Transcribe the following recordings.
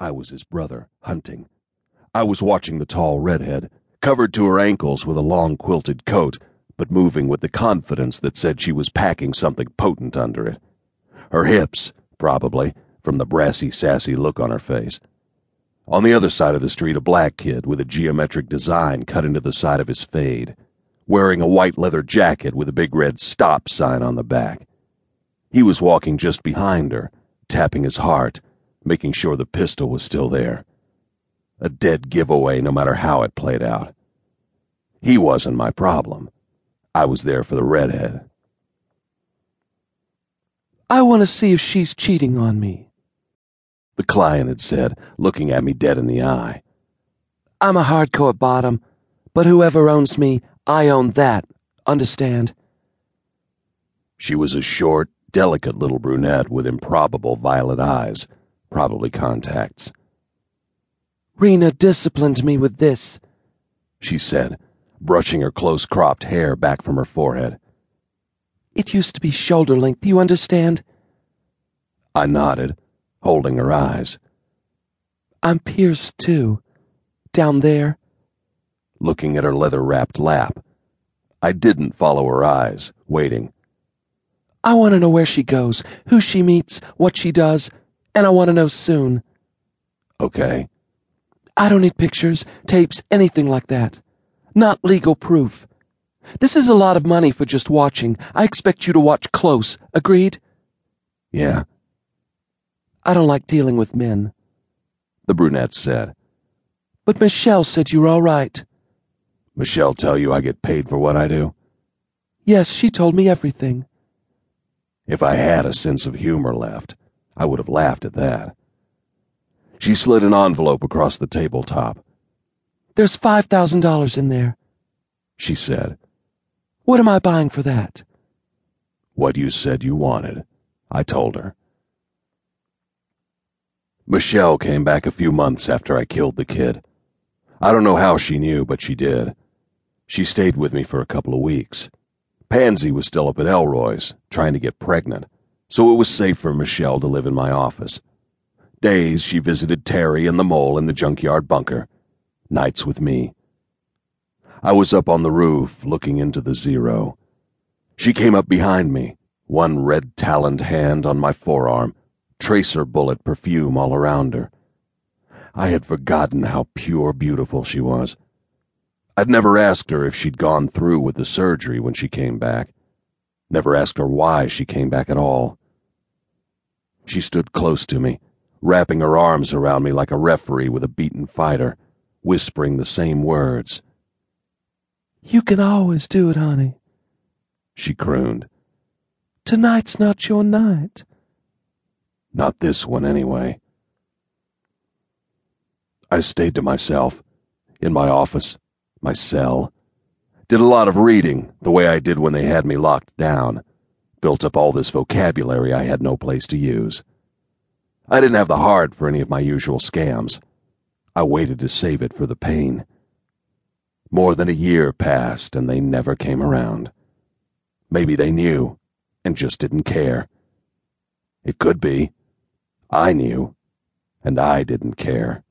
I was his brother, hunting. I was watching the tall redhead, covered to her ankles with a long quilted coat, but moving with the confidence that said she was packing something potent under it. Her hips, probably, from the brassy, sassy look on her face. On the other side of the street, a black kid with a geometric design cut into the side of his fade, wearing a white leather jacket with a big red stop sign on the back. He was walking just behind her, tapping his heart, making sure the pistol was still there. A dead giveaway no matter how it played out. He wasn't my problem. I was there for the redhead. I want to see if she's cheating on me, the client had said, looking at me dead in the eye. I'm a hardcore bottom, but whoever owns me, I own that. Understand? She was a short, delicate little brunette with improbable violet eyes, probably contacts. Rena disciplined me with this, she said, brushing her close cropped hair back from her forehead. It used to be shoulder length, you understand? I nodded, holding her eyes. I'm pierced, too. Down there. Looking at her leather wrapped lap. I didn't follow her eyes, waiting. I want to know where she goes, who she meets, what she does, and I want to know soon. Okay. I don't need pictures, tapes, anything like that. Not legal proof. This is a lot of money for just watching. I expect you to watch close. Agreed? Yeah. I don't like dealing with men, the brunette said. But Michelle said you were all right. Michelle tell you I get paid for what I do? Yes, she told me everything. If I had a sense of humor left, I would have laughed at that. She slid an envelope across the tabletop. There's $5,000 in there, she said. What am I buying for that? What you said you wanted, I told her. Michelle came back a few months after I killed the kid. I don't know how she knew, but she did. She stayed with me for a couple of weeks. Pansy was still up at Elroy's, trying to get pregnant, so it was safe for Michelle to live in my office. Days she visited Terry and the mole in the junkyard bunker. Nights with me. I was up on the roof, looking into the zero. She came up behind me, one red taloned hand on my forearm, tracer bullet perfume all around her. I had forgotten how pure beautiful she was. I'd never asked her if she'd gone through with the surgery when she came back. Never asked her why she came back at all. She stood close to me wrapping her arms around me like a referee with a beaten fighter, whispering the same words. You can always do it, honey, she crooned. Tonight's not your night. Not this one, anyway. I stayed to myself, in my office, my cell. Did a lot of reading, the way I did when they had me locked down. Built up all this vocabulary I had no place to use. I didn't have the heart for any of my usual scams. I waited to save it for the pain. More than a year passed and they never came around. Maybe they knew and just didn't care. It could be. I knew, and I didn't care.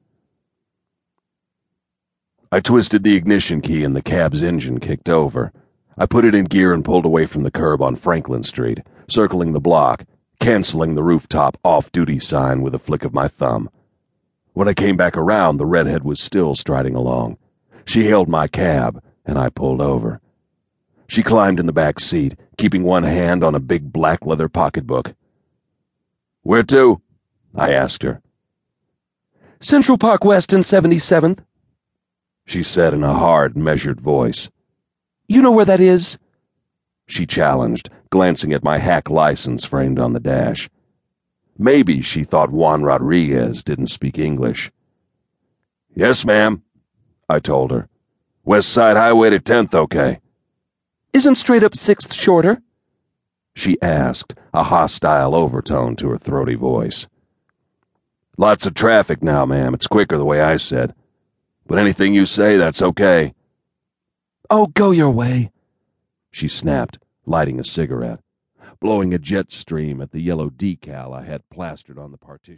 I twisted the ignition key and the cab's engine kicked over. I put it in gear and pulled away from the curb on Franklin Street, circling the block, canceling the rooftop off duty sign with a flick of my thumb. When I came back around, the redhead was still striding along. She hailed my cab, and I pulled over. She climbed in the back seat, keeping one hand on a big black leather pocketbook. Where to? I asked her. Central Park West and 77th, she said in a hard, measured voice. You know where that is? She challenged, glancing at my hack license framed on the dash. Maybe she thought Juan Rodriguez didn't speak English. Yes, ma'am, I told her. West Side Highway to 10th, okay? Isn't straight up 6th shorter? She asked, a hostile overtone to her throaty voice. Lots of traffic now, ma'am. It's quicker the way I said. But anything you say, that's okay. Oh, go your way, she snapped lighting a cigarette, blowing a jet stream at the yellow decal I had plastered on the partition.